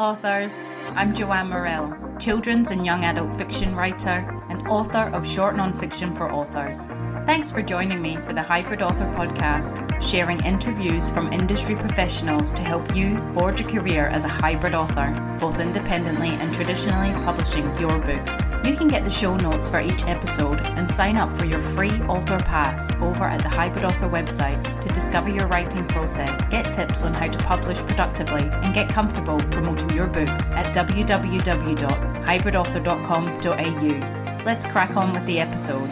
authors. I'm Joanne Morell, children's and young adult fiction writer author of short nonfiction for authors. Thanks for joining me for the Hybrid Author podcast, sharing interviews from industry professionals to help you forge a career as a hybrid author, both independently and traditionally publishing your books. You can get the show notes for each episode and sign up for your free author pass over at the Hybrid Author website to discover your writing process, get tips on how to publish productively, and get comfortable promoting your books at www.hybridauthor.com.au. Let's crack on with the episode.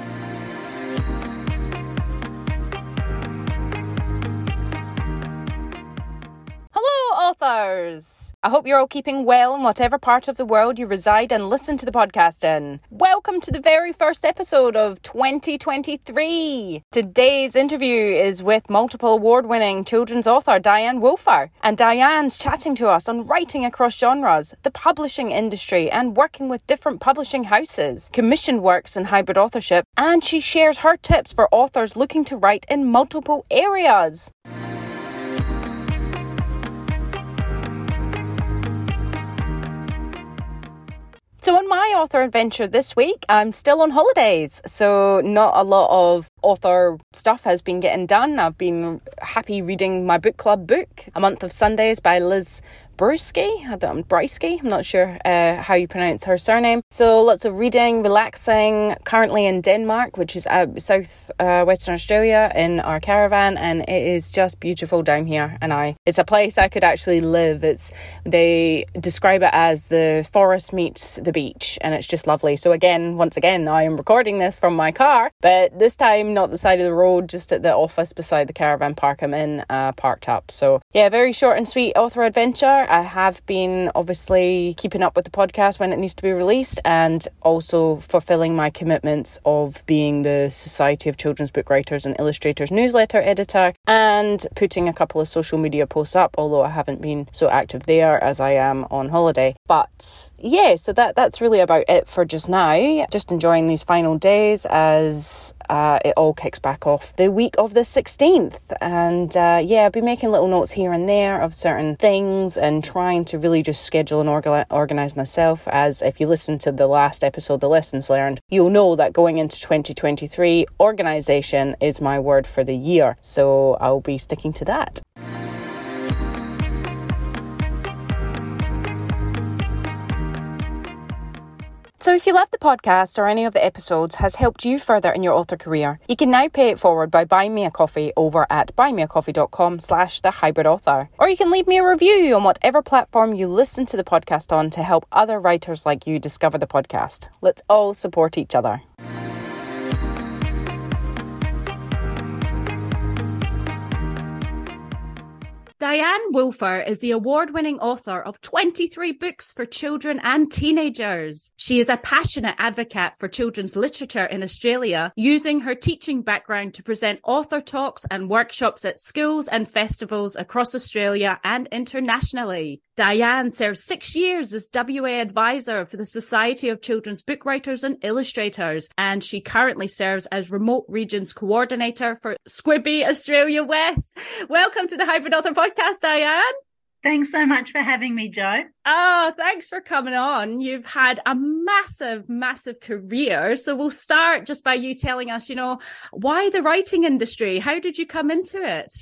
Authors! I hope you're all keeping well in whatever part of the world you reside and listen to the podcast in. Welcome to the very first episode of 2023. Today's interview is with multiple award winning children's author Dianne Wolfer. And Dianne's chatting to us on writing across genres, the publishing industry, and working with different publishing houses, commissioned works and hybrid authorship. And she shares her tips for authors looking to write in multiple areas. So, on my author adventure this week, I'm still on holidays. So, not a lot of author stuff has been getting done. I've been happy reading my book club book, A Month of Sundays by Liz Brusky, I don't, Brysky, I'm not sure uh, how you pronounce her surname. So lots of reading, relaxing, currently in Denmark, which is uh, south uh, Western Australia in our caravan and it is just beautiful down here and I it's a place I could actually live. It's they describe it as the forest meets the beach and it's just lovely. So again, once again, I am recording this from my car, but this time not the side of the road, just at the office beside the caravan park I'm in, uh, parked up. So yeah, very short and sweet author adventure. I have been obviously keeping up with the podcast when it needs to be released and also fulfilling my commitments of being the Society of Children's Book Writers and Illustrators newsletter editor and putting a couple of social media posts up, although I haven't been so active there as I am on holiday. But yeah, so that that's really about it for just now. Just enjoying these final days as uh, it all kicks back off the week of the 16th. And uh, yeah, I've been making little notes here and there of certain things and trying to really just schedule and orga- organize myself. As if you listen to the last episode, The Lessons Learned, you'll know that going into 2023, organization is my word for the year. So I'll be sticking to that. So, if you love the podcast or any of the episodes has helped you further in your author career, you can now pay it forward by buying me a coffee over at buymeacoffee.com slash the hybrid author. Or you can leave me a review on whatever platform you listen to the podcast on to help other writers like you discover the podcast. Let's all support each other. Dianne Wolfer is the award winning author of 23 books for children and teenagers. She is a passionate advocate for children's literature in Australia, using her teaching background to present author talks and workshops at schools and festivals across Australia and internationally. Dianne served six years as WA advisor for the Society of Children's Book Writers and Illustrators, and she currently serves as remote regions coordinator for SCBWI Australia West. Welcome to the Hybrid Author Podcast, Diane. Thanks so much for having me, Jo. Oh, thanks for coming on. You've had a massive, massive career. So we'll start just by you telling us, you know, why the writing industry? How did you come into it?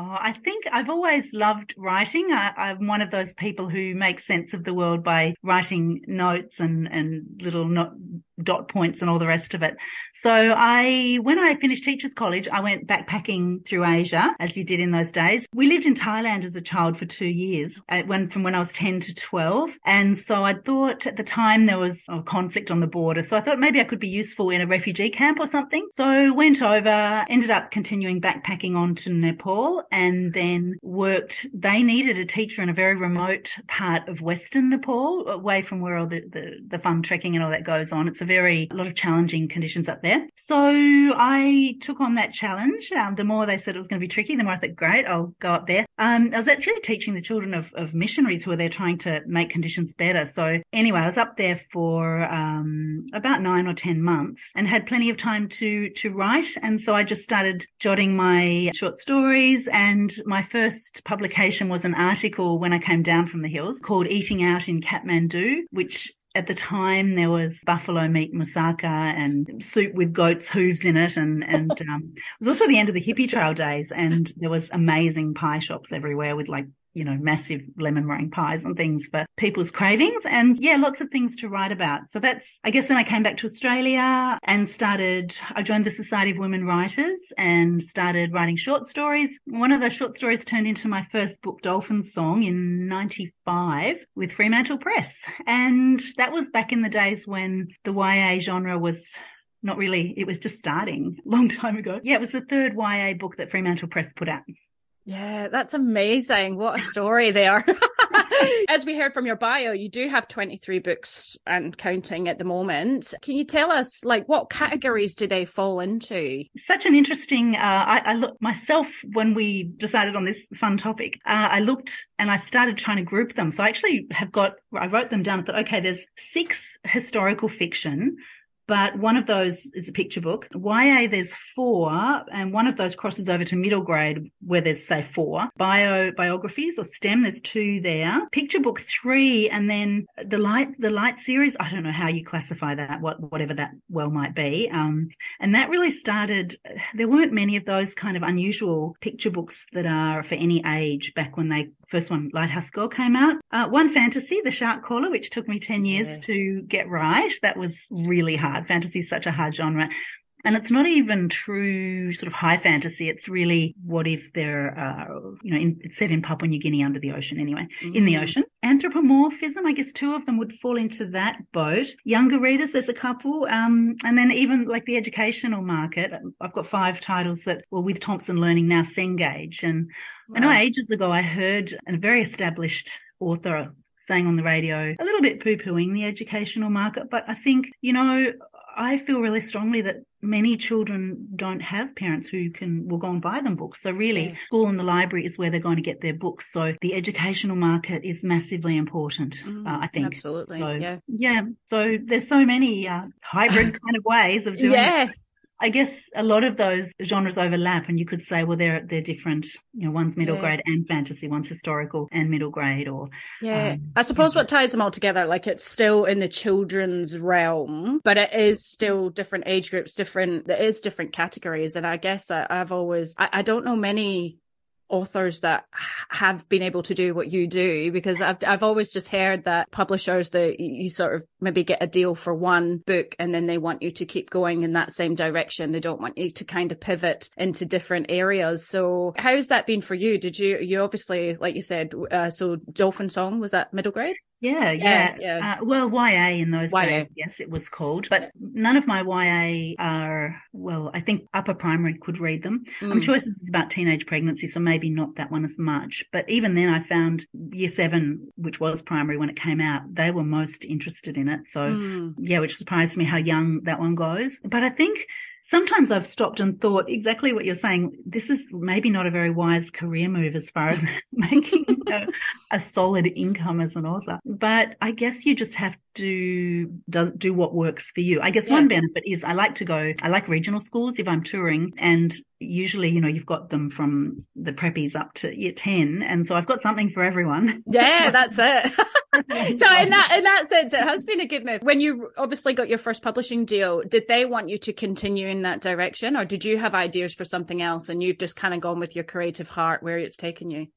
Oh, I think I've always loved writing. I, am one of those people who make sense of the world by writing notes and, and little not, dot points and all the rest of it. So I, when I finished teachers college, I went backpacking through Asia as you did in those days. We lived in Thailand as a child for two years uh, when, from when I was 10 to 12. And so I thought at the time there was a conflict on the border. So I thought maybe I could be useful in a refugee camp or something. So went over, ended up continuing backpacking on to Nepal and then worked. They needed a teacher in a very remote part of Western Nepal, away from where all the, the, the fun trekking and all that goes on. It's a very, a lot of challenging conditions up there. So I took on that challenge. Um, the more they said it was going to be tricky, the more I thought, great, I'll go up there. Um, I was actually teaching the children of, of missionaries who were there trying to make conditions better. So anyway, I was up there for um, about nine or ten months and had plenty of time to to write. And so I just started jotting my short stories. And my first publication was an article when I came down from the hills called "Eating Out in Kathmandu," which at the time there was buffalo meat moussaka and soup with goat's hooves in it and and um, it was also the end of the hippie trail days and there was amazing pie shops everywhere with like you know, massive lemon meringue pies and things for people's cravings. And yeah, lots of things to write about. So that's, I guess then I came back to Australia and started, I joined the Society of Women Writers and started writing short stories. One of those short stories turned into my first book, Dolphin Song, in 95 with Fremantle Press. And that was back in the days when the YA genre was not really, it was just starting a long time ago. Yeah, it was the third YA book that Fremantle Press put out. Yeah, that's amazing. What a story there. As we heard from your bio, you do have 23 books and counting at the moment. Can you tell us, like, what categories do they fall into? Such an interesting, uh, I, I looked myself when we decided on this fun topic, uh, I looked and I started trying to group them. So I actually have got, I wrote them down thought, okay, there's six historical fiction, but one of those is a picture book. YA, there's four, and one of those crosses over to middle grade where there's, say, four. Bio, biographies or STEM, there's two there. Picture book, three, and then the light, the light series, I don't know how you classify that, what, whatever that well might be. Um, and that really started, there weren't many of those kind of unusual picture books that are for any age back when they first one, Lighthouse Girl, came out. Uh, one fantasy, The Shark Caller, which took me 10 years yeah. to get right. That was really hard. Fantasy is such a hard genre. And it's not even true sort of high fantasy. It's really what if there are, you know, in, it's set in Papua New Guinea under the ocean anyway, mm-hmm. in the mm-hmm. ocean. Anthropomorphism, I guess two of them would fall into that boat. Younger readers, there's a couple. Um, and then even like the educational market, I've got five titles that were with Thomson Learning now Cengage. And wow. I know ages ago I heard a very established author saying on the radio, a little bit poo pooing the educational market. But I think, you know, I feel really strongly that many children don't have parents who can will go and buy them books. So really, yeah. school and the library is where they're going to get their books. So the educational market is massively important. Mm, uh, I think absolutely. So, yeah, yeah. So there's so many uh, hybrid kind of ways of doing. Yeah. It. I guess a lot of those genres overlap, and you could say, well, they're they're different. You know, one's middle yeah. grade and fantasy, one's historical and middle grade, or yeah. Um, I suppose what ties them all together, like it's still in the children's realm, but it is still different age groups, different. There is different categories, and I guess I, have always I, I don't know many authors that have been able to do what you do because I've I've always just heard that publishers that you sort of maybe get a deal for one book and then they want you to keep going in that same direction. They don't want you to kind of pivot into different areas. So how's that been for you? Did you you obviously like you said uh, so Dolphin Song was that middle grade yeah, yeah. yeah, yeah. Uh, well, YA in those YA. days, yes, it was called. But none of my YA are, well, I think upper primary could read them. Mm. I'm sure this is about teenage pregnancy, so maybe not that one as much. But even then, I found year seven, which was primary when it came out, they were most interested in it. So, mm. yeah, which surprised me how young that one goes. But I think sometimes I've stopped and thought exactly what you're saying. This is maybe not a very wise career move as far as making a, a, solid income as an author. But I guess you just have do, do what works for you. I guess yeah. one benefit is I like to go, I like regional schools if I'm touring and usually, you know, you've got them from the preppies up to year 10. And so I've got something for everyone. Yeah, that's it. so in that, in that sense, it has been a good move. When you obviously got your first publishing deal, did they want you to continue in that direction or did you have ideas for something else and you've just kind of gone with your creative heart where it's taken you?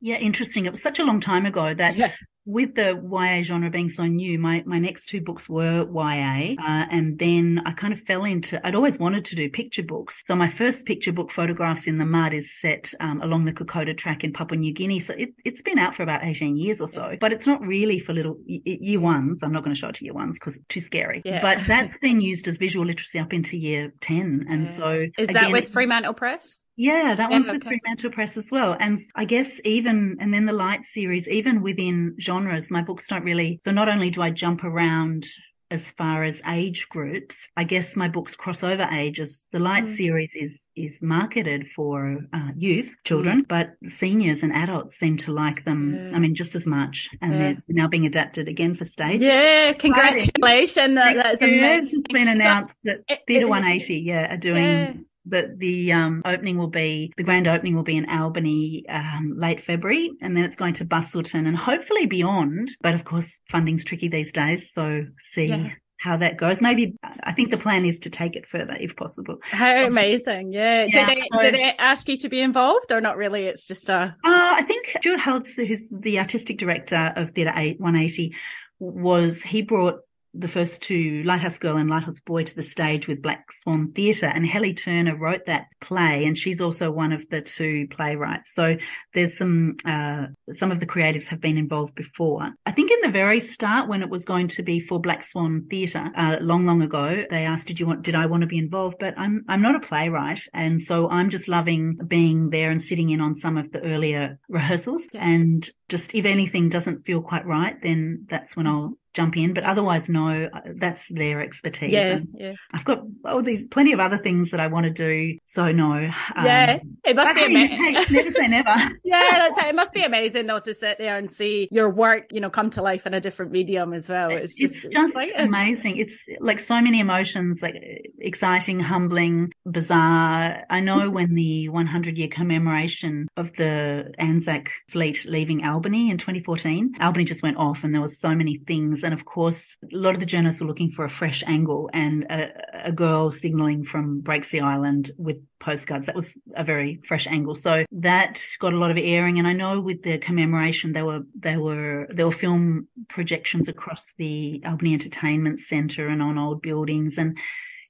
Yeah, interesting. It was such a long time ago that yeah with the YA genre being so new, my, my next two books were YA. Uh, and then I kind of fell into, I'd always wanted to do picture books. So my first picture book, Photographs in the Mud, is set um, along the Kokoda track in Papua New Guinea. So it, it's been out for about 18 years or so, but it's not really for little year ones. I'm not going to show it to year ones because it's too scary. Yeah. But that's been used as visual literacy up into year 10. And yeah. so. Is again, that with Fremantle Press? Yeah, that one's with Fremantle Press as well. And I guess even, and then the light series, even within genres, my books don't really, so not only do I jump around as far as age groups, I guess my books cross over ages. The Light mm. series is is marketed for uh, youth, children, mm. but seniors and adults seem to like them. Yeah. I mean, just as much, and yeah. they're now being adapted again for stage. Yeah, congratulations! That, that's amazing. It's been announced so, that Theatre 180, yeah, are doing. That the um, opening will be the grand opening will be in Albany um, late February, and then it's going to Busselton and hopefully beyond. But of course, funding's tricky these days, so see. Yeah. How that goes. Maybe I think the plan is to take it further if possible. How amazing. Yeah. yeah did, they, did they ask you to be involved or not really? It's just a. Uh, I think Stuart Halusz, who's the artistic director of Theatre 180, was, he brought the first two, Lighthouse Girl and Lighthouse Boy, to the stage with Black Swan Theatre. And Hellie Turner wrote that play, and she's also one of the two playwrights. So there's some, uh, some of the creatives have been involved before. I think in the very start, when it was going to be for Black Swan Theatre, uh, long, long ago, they asked, did you want, did I want to be involved? But I'm, I'm not a playwright. And so I'm just loving being there and sitting in on some of the earlier rehearsals. Yeah. And just if anything doesn't feel quite right, then that's when I'll jump in, but otherwise, no, that's their expertise. Yeah, yeah. I've got oh, there's plenty of other things that I want to do, so no. Um, yeah, it must be amazing. never say never. yeah, that's it. Must be amazing though to sit there and see your work, you know, come to life in a different medium as well. It's just, it's just amazing. It's like so many emotions, like exciting, humbling, bizarre. I know when the 100 year commemoration of the Anzac fleet leaving Albany in 2014, Albany just went off, and there was so many things things. And of course, a lot of the journalists were looking for a fresh angle and a, a girl signaling from Breaksea Island with postcards. That was a very fresh angle. So that got a lot of airing. And I know with the commemoration, there were, there were, there were film projections across the Albany Entertainment Centre and on old buildings. And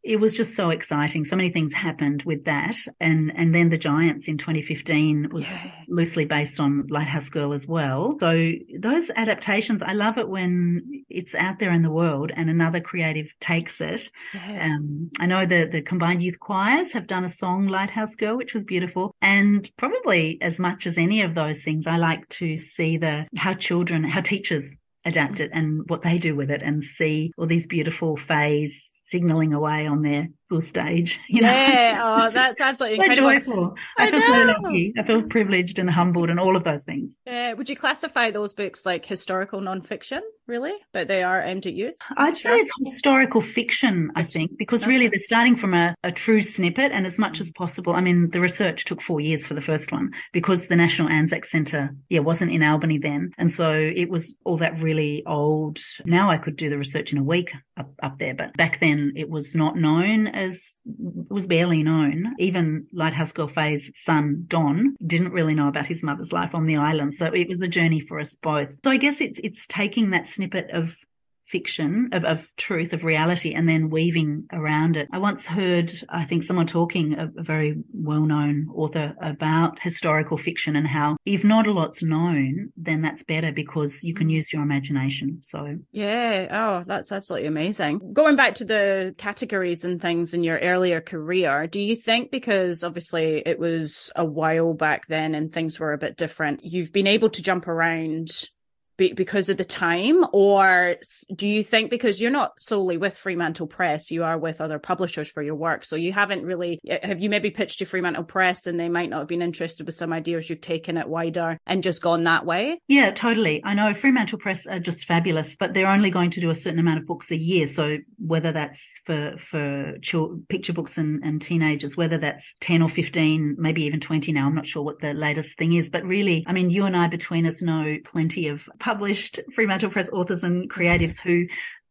it was just so exciting. So many things happened with that. And, and then The Giants in 2015 was yeah. loosely based on Lighthouse Girl as well. So those adaptations, I love it when it's out there in the world and another creative takes it. Yeah. Um, I know the, the combined youth choirs have done a song, Lighthouse Girl, which was beautiful. And probably as much as any of those things, I like to see the, how children, how teachers adapt it and what they do with it and see all these beautiful Fayes signaling away on their stage. You know? Yeah, oh, that's absolutely so incredible. joyful. I, I feel so lucky. I feel privileged and humbled and all of those things. Yeah. Would you classify those books like historical nonfiction, really? But they are aimed at youth? I'd sure. say it's historical fiction, I think, because okay. really they're starting from a, a true snippet and as much mm. as possible. I mean, the research took four years for the first one because the National Anzac Centre, yeah, wasn't in Albany then. And so it was all that really old. Now I could do the research in a week up, up there, but back then it was not known as was barely known. Even Lighthouse Girl Faye's son, Don, didn't really know about his mother's life on the island. So it was a journey for us both. So I guess it's, it's taking that snippet of fiction of, of truth of reality and then weaving around it. I once heard i think someone talking a, a very well-known author about historical fiction and how if not a lot's known then that's better because you can mm. use your imagination. So yeah. Oh that's absolutely amazing. Going back to the categories and things in your earlier career do you think because obviously it was a while back then and things were a bit different you've been able to jump around be- because of the time? Or do you think because you're not solely with fremantle press you are with other publishers for your work so you haven't really have you maybe pitched to fremantle press and they might not have been interested with some ideas you've taken it wider and just gone that way? Yeah totally. I know fremantle press are just fabulous but they're only going to do a certain amount of books a year so whether that's for for picture books and, and teenagers whether that's 10 or 15 maybe even 20 now i'm not sure what the latest thing is but really i mean you and i between us know plenty of published Fremantle Press authors and creatives who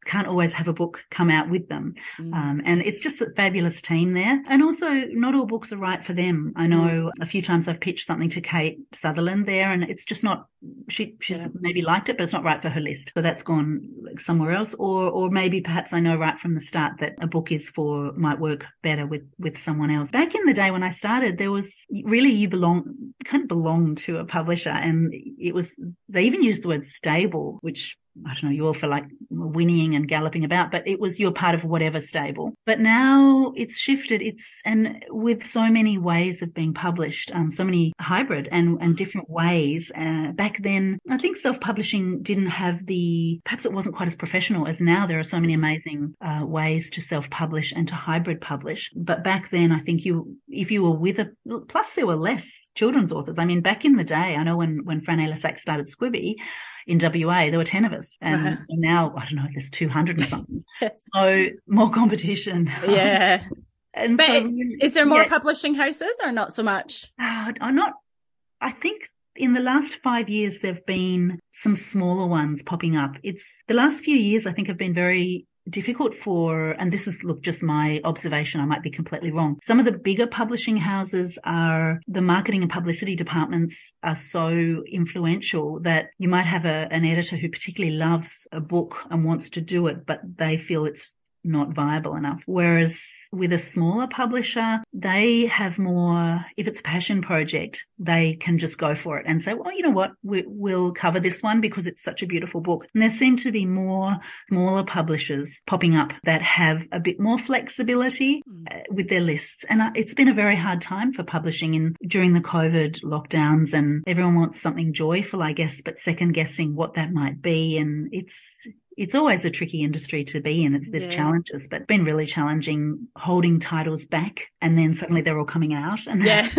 can't always have a book come out with them. Mm. Um, and it's just a fabulous team there. And also, not all books are right for them. I know mm. a few times I've pitched something to Cate Sutherland there, and it's just not. She she's yeah. maybe liked it, but it's not right for her list. So that's gone somewhere else. Or or maybe perhaps I know right from the start that a book is for might work better with with someone else. Back in the day when I started, there was really you belong kind of belong to a publisher, and it was they even used the word stable, which I don't know, you all feel like whinnying and galloping about, but it was you're part of whatever stable. But now it's shifted. It's, and with so many ways of being published, um, so many hybrid and, and different ways. Uh, back then, I think self-publishing didn't have the, perhaps it wasn't quite as professional as now. There are so many amazing, uh, ways to self-publish and to hybrid publish. But back then, I think you, if you were with a, plus there were less children's authors. I mean, back in the day, I know when, when Frané Lessac started SCBWI, in WA, there were 10 of us. And, uh-huh. now, I don't know, there's 200 and something. so more competition. Yeah. and but so, is there more yeah. publishing houses or not so much? Uh, I'm not, I think in the last five years, there've been some smaller ones popping up. It's the last few years, I think, have been very difficult for, and this is, look, just my observation. I might be completely wrong. Some of the bigger publishing houses are, the marketing and publicity departments are so influential that you might have a, an editor who particularly loves a book and wants to do it, but they feel it's not viable enough. Whereas with a smaller publisher, they have more, if it's a passion project, they can just go for it and say, well, you know what, we, will cover this one because it's such a beautiful book. And there seem to be more smaller publishers popping up that have a bit more flexibility mm. Uh, with their lists. And uh, it's been a very hard time for publishing in during the COVID lockdowns and everyone wants something joyful, I guess, but second guessing what that might be. And it's, it's always a tricky industry to be in. It's, there's yeah. challenges, but it's been really challenging holding titles back and then suddenly they're all coming out. And yeah.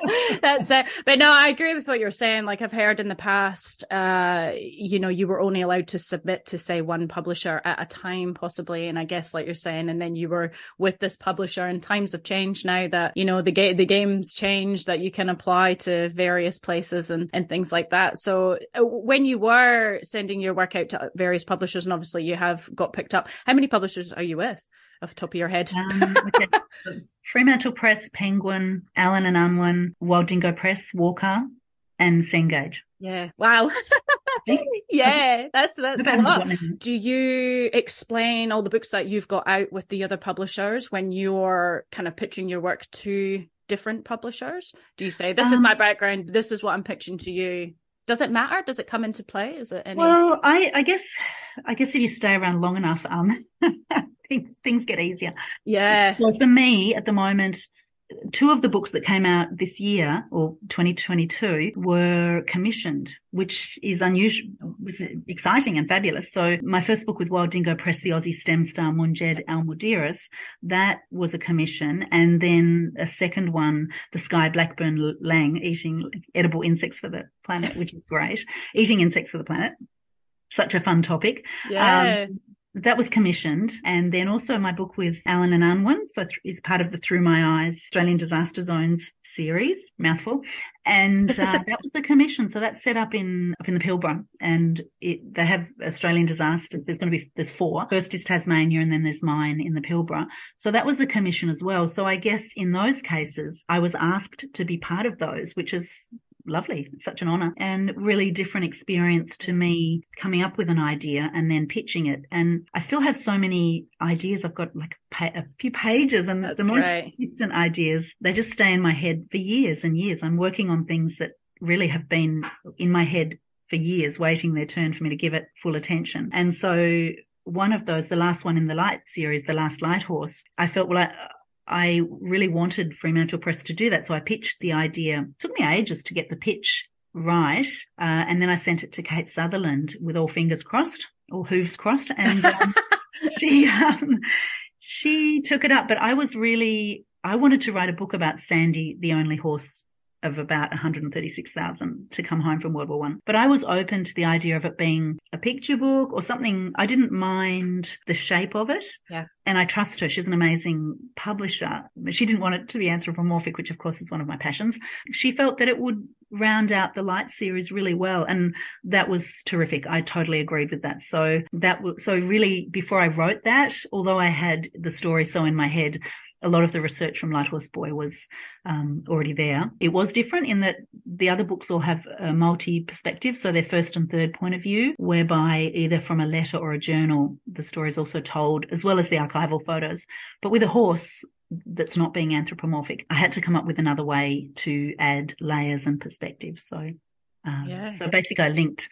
That's it. But no, I agree with what you're saying. Like I've heard in the past, uh, you know, you were only allowed to submit to say one publisher at a time, possibly. And I guess, like you're saying, and then you were with this publisher and times have changed now that, you know, the game, the game's changed that you can apply to various places and, and things like that. So uh, when you were sending your work out to various publishers and obviously you have got picked up, how many publishers are you with? Off top of your head? Um, Fremantle Press, Penguin, Allen and Unwin, Wild Dingo Press, Walker, and Cengage. Yeah. Wow. yeah, that's that's a lot. Do you explain all the books that you've got out with the other publishers when you're kind of pitching your work to different publishers? Do you say, "This um, is my background. This is what I'm pitching to you"? Does it matter? Does it come into play? Is it any? Well, I, I guess, I guess if you stay around long enough, um, things get easier. Yeah. So for me at the moment, two of the books that came out this year or 2022 were commissioned, which is unusual, was exciting and fabulous. So my first book with Wild Dingo Press, the Aussie STEM star Munjed Al Muderis, that was a commission. And then a second one, the Skye Blackburn-Lang eating edible insects for the planet, which is great. Eating insects for the planet. Such a fun topic. Yeah. Um, that was commissioned. And then also my book with Allen and Unwin. So is part of the Through My Eyes Australian Disaster Zones series, mouthful. And uh, that was the commission. So that's set up in, up in the Pilbara and it, they have Australian disasters. There's going to be, there's four. First is Tasmania and then there's mine in the Pilbara. So that was the commission as well. So I guess in those cases, I was asked to be part of those, which is lovely. such an honor and really different experience to me coming up with an idea and then pitching it. And I still have so many ideas. I've got like a few pages and That's the most consistent ideas, they just stay in my head for years and years. I'm working on things that really have been in my head for years, waiting their turn for me to give it full attention. And so one of those, the last one in the light series, the last light horse, I felt, well, I, I really wanted Fremantle Press to do that. So I pitched the idea. It took me ages to get the pitch right. Uh, and then I sent it to Cate Sutherland with all fingers crossed, all hooves crossed. And um, she, um, she took it up. But I was really, I wanted to write a book about Sandy, the only horse of about 136,000 to come home from World War One. But I was open to the idea of it being a picture book or something. I didn't mind the shape of it. Yeah. And I trust her. She's an amazing publisher. She didn't want it to be anthropomorphic, which of course is one of my passions. She felt that it would round out the light series really well. And that was terrific. I totally agreed with that. So that was, so really before I wrote that, although I had the story so in my head, a lot of the research from Light Horse Boy was um, already there. It was different in that the other books all have a multi perspective, so their first and third point of view, whereby either from a letter or a journal, the story is also told, as well as the archival photos. But with a horse, that's not being anthropomorphic. I had to come up with another way to add layers and perspective. So Um, yeah. So basically, I linked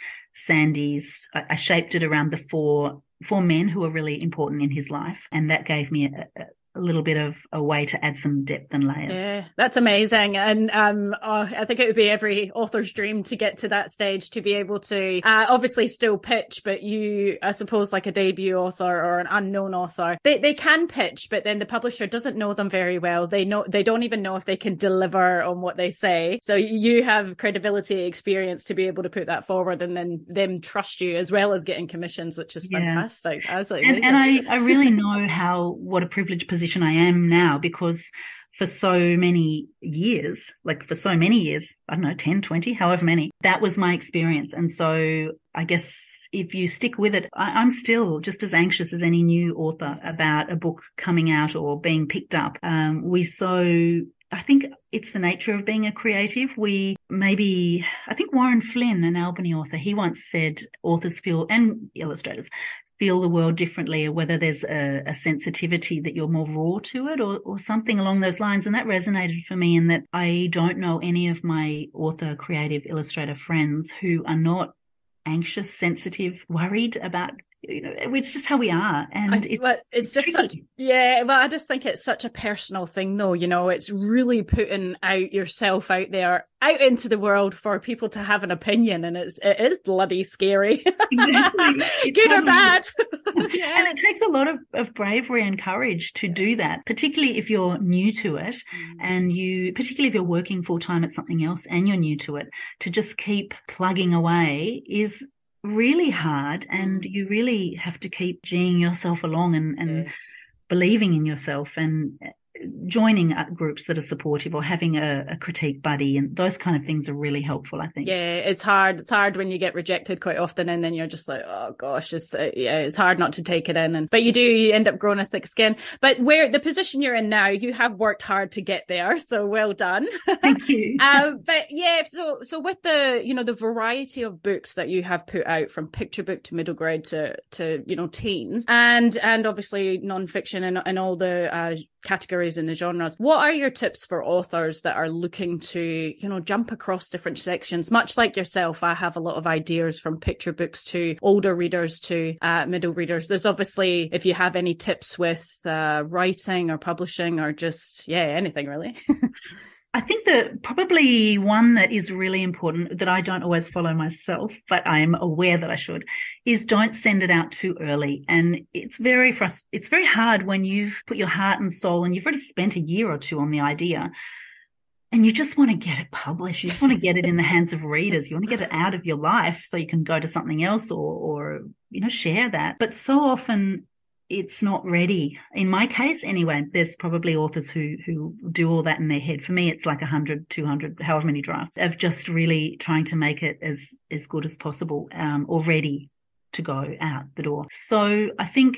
Sandy's. I, I, shaped it around the four four men who were really important in his life, and that gave me a, a little bit of a way to add some depth and layers. Yeah, that's amazing. And um, oh, I think it would be every author's dream to get to that stage to be able to uh, obviously still pitch, but you, I suppose, like a debut author or an unknown author, they, they can pitch, but then the publisher doesn't know them very well. They know they don't even know if they can deliver on what they say. So you have credibility, experience to be able to put that forward, and then them trust you as well as getting commissions, which is yeah. fantastic. Absolutely, and, and I I really know how what a privileged position position I am now because for so many years, like for so many years, I don't know, 10, 20, however many, that was my experience. And so I guess if you stick with it, I, am still just as anxious as any new author about a book coming out or being picked up. Um, we so I think it's the nature of being a creative. We maybe, I think Warren Flynn, an Albany author, he once said authors feel, and illustrators feel the world differently or whether there's a, a, sensitivity that you're more raw to it or, or something along those lines. And that resonated for me in that I don't know any of my author, creative, illustrator friends who are not anxious, sensitive, worried about you know, it's just how we are. And I, it's, well, it's just such, yeah, well, I just think it's such a personal thing though, you know, it's really putting out yourself out there, out into the world for people to have an opinion. And it's, it is bloody scary. Exactly. Good or bad. yeah. And it takes a lot of, of bravery and courage to do that, particularly if you're new to it mm. and you, particularly if you're working full time at something else and you're new to it, to just keep plugging away is really hard and you really have to keep geeing yourself along and, and yeah. believing in yourself and joining groups that are supportive or having a, a, critique buddy and those kind of things are really helpful i think. Yeah it's hard it's hard when you get rejected quite often and then you're just like oh gosh it's uh, yeah it's hard not to take it in and but you do you end up growing a thick skin. But where the position you're in now you have worked hard to get there so well done. Thank you. Um, but yeah so so with the you know the variety of books that you have put out from picture book to middle grade to to you know teens and and obviously non-fiction and, and all the uh, categories in the genres. What are your tips for authors that are looking to, you know, jump across different sections? Much like yourself, I have a lot of ideas from picture books to older readers to uh, middle readers. There's obviously, if you have any tips with uh, writing or publishing or just, yeah, anything really. I think that probably one that is really important that I don't always follow myself, but I am aware that I should, is don't send it out too early. And it's very frust- it's very hard when you've put your heart and soul and you've already spent a year or two on the idea and you just want to get it published. You just want to get it in the hands of readers. You want to get it out of your life so you can go to something else or, or, you know, share that. But so often it's not ready. In my case, anyway, there's probably authors who, who do all that in their head. For me, it's like 100, 200, however many drafts of just really trying to make it as, as good as possible, um, or ready to go out the door. So I think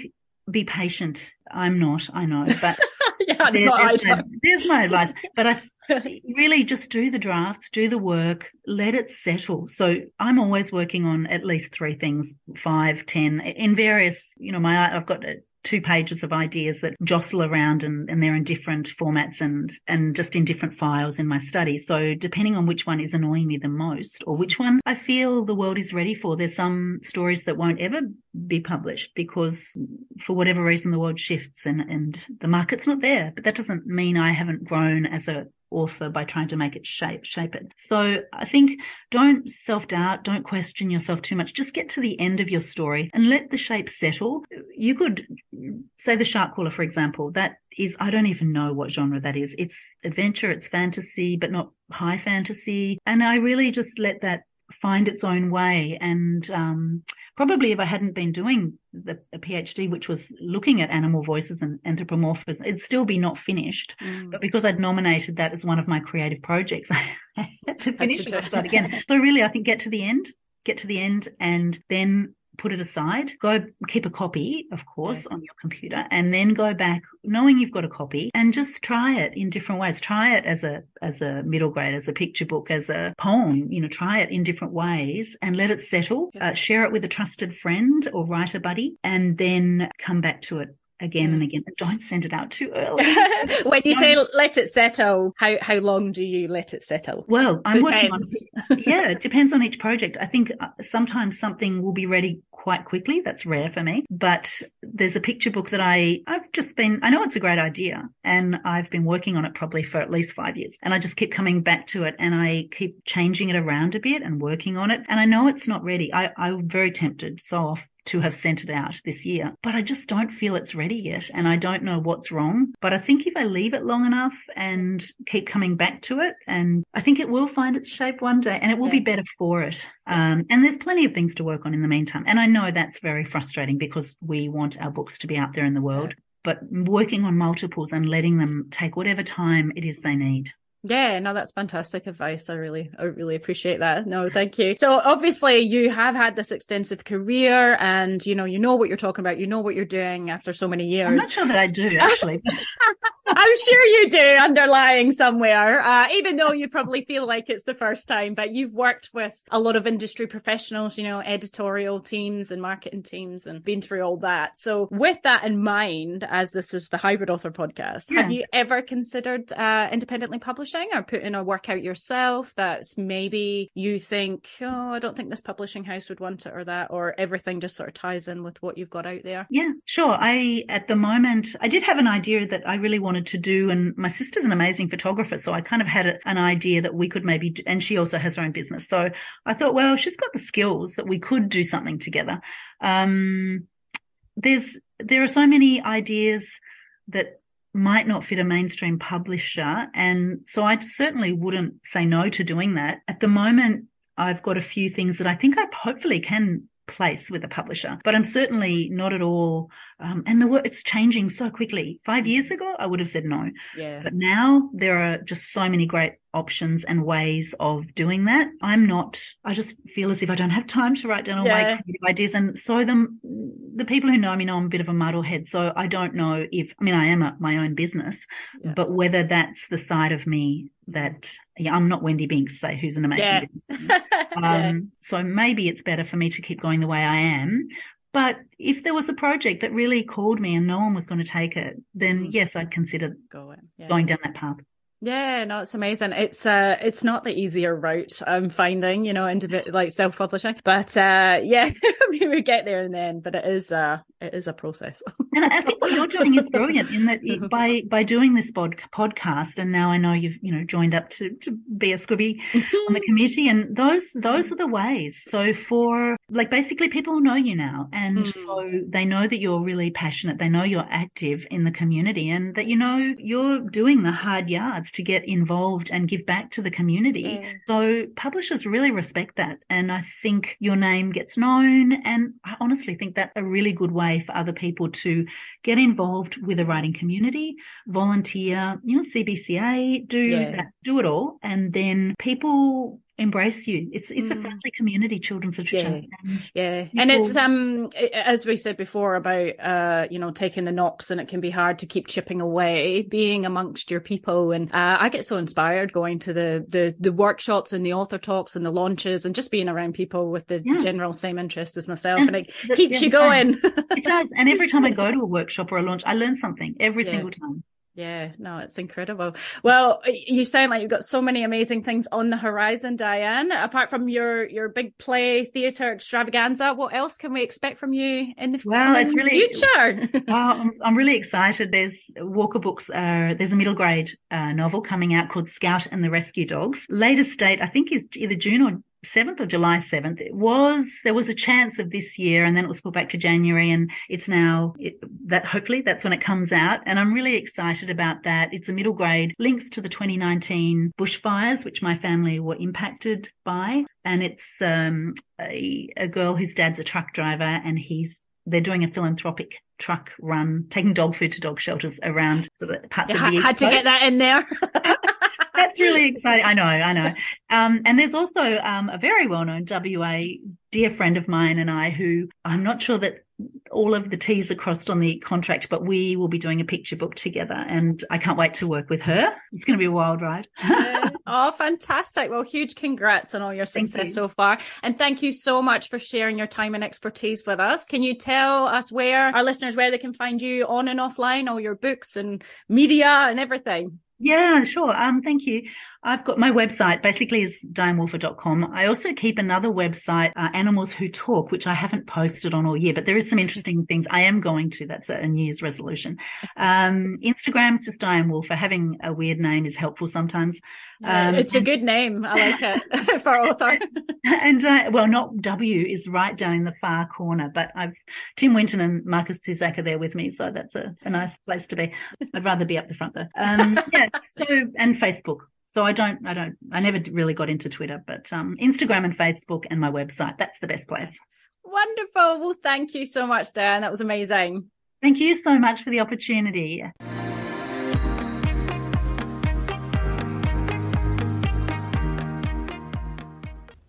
be patient. I'm not, I know, but yeah, there, there's, my, there's my advice. But I really just do the drafts, do the work, let it settle. So I'm always working on at least three things, five, ten, in various, you know, my, I've got two pages of ideas that jostle around and, and they're in different formats and, and just in different files in my study. So depending on which one is annoying me the most or which one I feel the world is ready for, there's some stories that won't ever be published because for whatever reason the world shifts and, and the market's not there. But that doesn't mean I haven't grown as a author by trying to make it shape shape it. So I think don't self doubt, don't question yourself too much. Just get to the end of your story and let the shape settle. You could say the shark caller, for example. That is I don't even know what genre that is. It's adventure, it's fantasy, but not high fantasy. And I really just let that find its own way. And um, probably if I hadn't been doing the, the, PhD, which was looking at animal voices and anthropomorphism, it'd still be not finished. Mm. But because I'd nominated that as one of my creative projects, I had to finish it again. So really, I think get to the end, get to the end, and then put it aside, go keep a copy, of course, on your computer, and then go back knowing you've got a copy and just try it in different ways. Try it as a, as a middle grade, as a picture book, as a poem, you know, try it in different ways and let it settle. Uh, share it with a trusted friend or writer buddy and then come back to it again and again. Don't send it out too early. when you say let it settle, how how long do you let it settle? Well, I'm depends. working on yeah, it depends on each project. I think uh, sometimes something will be ready quite quickly. That's rare for me. But there's a picture book that I I've just been I know it's a great idea and I've been working on it probably for at least 5 years. And I just keep coming back to it and I keep changing it around a bit and working on it. And I know it's not ready. I I'm very tempted so often to have sent it out this year, but I just don't feel it's ready yet. And I don't know what's wrong. But I think if I leave it long enough and keep coming back to it, and I think it will find its shape one day and it will yeah. be better for it. Um, and there's plenty of things to work on in the meantime. And I know that's very frustrating because we want our books to be out there in the world. But working on multiples and letting them take whatever time it is they need. Yeah, no, that's fantastic advice. I really, I really appreciate that. No, thank you. So obviously you have had this extensive career and, you know, you know what you're talking about. You know what you're doing after so many years. I'm not sure that I do actually. I'm sure you do underlying somewhere, uh, even though you probably feel like it's the first time, but you've worked with a lot of industry professionals, you know, editorial teams and marketing teams and been through all that. So with that in mind, as this is the hybrid author podcast, yeah. have you ever considered, uh, independently publishing or putting a work out yourself that's maybe you think, oh, I don't think this publishing house would want it or that, or everything just sort of ties in with what you've got out there? Yeah, sure. I, at the moment, I did have an idea that I really wanted to do. And my sister's an amazing photographer. So I kind of had an idea that we could maybe, and she also has her own business. So I thought, well, she's got the skills that we could do something together. Um, there's, there are so many ideas that might not fit a mainstream publisher. And so I certainly wouldn't say no to doing that. At the moment, I've got a few things that I think I hopefully can place with a publisher, but I'm certainly not at all. Um, and the work it's changing so quickly. Five years ago, I would have said no. Yeah. But now there are just so many great options and ways of doing that. I'm not. I just feel as if I don't have time to write down all yeah. my creative ideas, and so the the people who know me know I'm a bit of a muddlehead. So I don't know if I mean I am a, my own business, yeah. but whether that's the side of me that yeah, I'm not Wendy Binks, say who's an amazing. Yeah. um. So maybe it's better for me to keep going the way I am. But if there was a project that really called me and no one was going to take it, then mm. yes, I'd consider Go yeah. going down that path. Yeah, no, it's amazing. It's uh it's not the easier route I'm finding, you know, into like self publishing. But uh yeah, we get there in the end, but it is uh it is a process. and I think what you're doing is brilliant in that it, by by doing this pod, podcast, and now I know you've you know joined up to to be a SCBWI on the committee, and those those are the ways. So for like basically people know you now, and mm. so they know that you're really passionate. They know you're active in the community, and that you know you're doing the hard yards to get involved and give back to the community. Yeah. So publishers really respect that, and I think your name gets known, and I honestly think that's a really good way way for other people to get involved with a writing community, volunteer, you know, CBCA, do yeah. that, do it all. And then people embrace you. It's it's mm. a friendly community, children's literature. Yeah, and, yeah. and it's um as we said before about uh you know taking the knocks, and it can be hard to keep chipping away, being amongst your people. And uh, I get so inspired going to the the the workshops and the author talks and the launches, and just being around people with the yeah. general same interest as myself, and, and it keeps yeah, you going. it does. And every time I go to a workshop or a launch, I learn something every single time. Yeah, no, it's incredible. Well, you sound like you've got so many amazing things on the horizon, Dianne. Apart from your your big play theatre extravaganza, what else can we expect from you in the, well, it's really, future? well, I'm, I'm, really excited. There's Walker Books. Uh, there's a middle grade uh, novel coming out called Scout and the Rescue Dogs. Latest date, I think, is either June or 7th or July 7th. It was, there was a chance of this year and then it was put back to January and it's now it, that hopefully that's when it comes out. And I'm really excited about that. It's a middle grade links to the 2019 bushfires, which my family were impacted by. And it's, um, a, a girl whose dad's a truck driver and he's, they're doing a philanthropic truck run, taking dog food to dog shelters around sort of parts you of the Had to get that in there. That's really exciting. I know, I know. Um, and there's also um, a very well-known WA dear friend of mine and I who I'm not sure that all of the T's are crossed on the contract, but we will be doing a picture book together and I can't wait to work with her. It's going to be a wild ride. oh, fantastic. Well, huge congrats on all your success you. so far. And thank you so much for sharing your time and expertise with us. Can you tell us where our listeners, where they can find you on and offline, all your books and media and everything? Yeah, sure. Um, thank you. I've got my website basically is diannewolfer.com. I also keep another website, uh, Animals Who Talk, which I haven't posted on all year, but there is some interesting things I am going to. That's a New Year's resolution. Um, Instagram's just Dianne Wolfer. Having a weird name is helpful sometimes. Um, it's a good name. I like it for author. and uh, well, not W is right down in the far corner, but I've Tim Winton and Markus Zusak are there with me, so that's a, a nice place to be. I'd rather be up the front though. Um, yeah. So and Facebook. So I don't, I don't, I never really got into Twitter, but um, Instagram and Facebook and my website, that's the best place. Wonderful. Well, thank you so much, Dan. That was amazing. Thank you so much for the opportunity.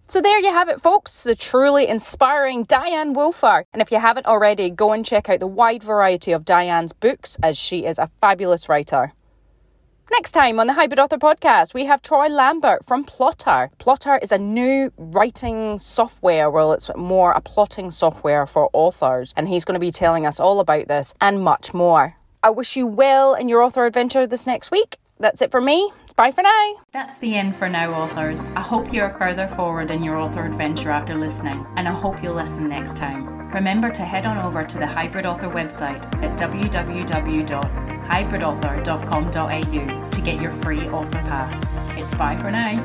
So there you have it, folks, the truly inspiring Dianne Wolfer. And if you haven't already, go and check out the wide variety of Dianne's books, as she is a fabulous writer. Next time on the Hybrid Author podcast, we have Troy Lambert from Plottr. Plottr is a new writing software. Well, it's more a plotting software for authors, and he's going to be telling us all about this and much more. I wish you well in your author adventure this next week. That's it for me. Bye for now. That's the end for now, authors. I hope you are further forward in your author adventure after listening, and I hope you'll listen next time. Remember to head on over to the Hybrid Author website at www hybridauthor.com.au to get your free author pass. It's bye for now.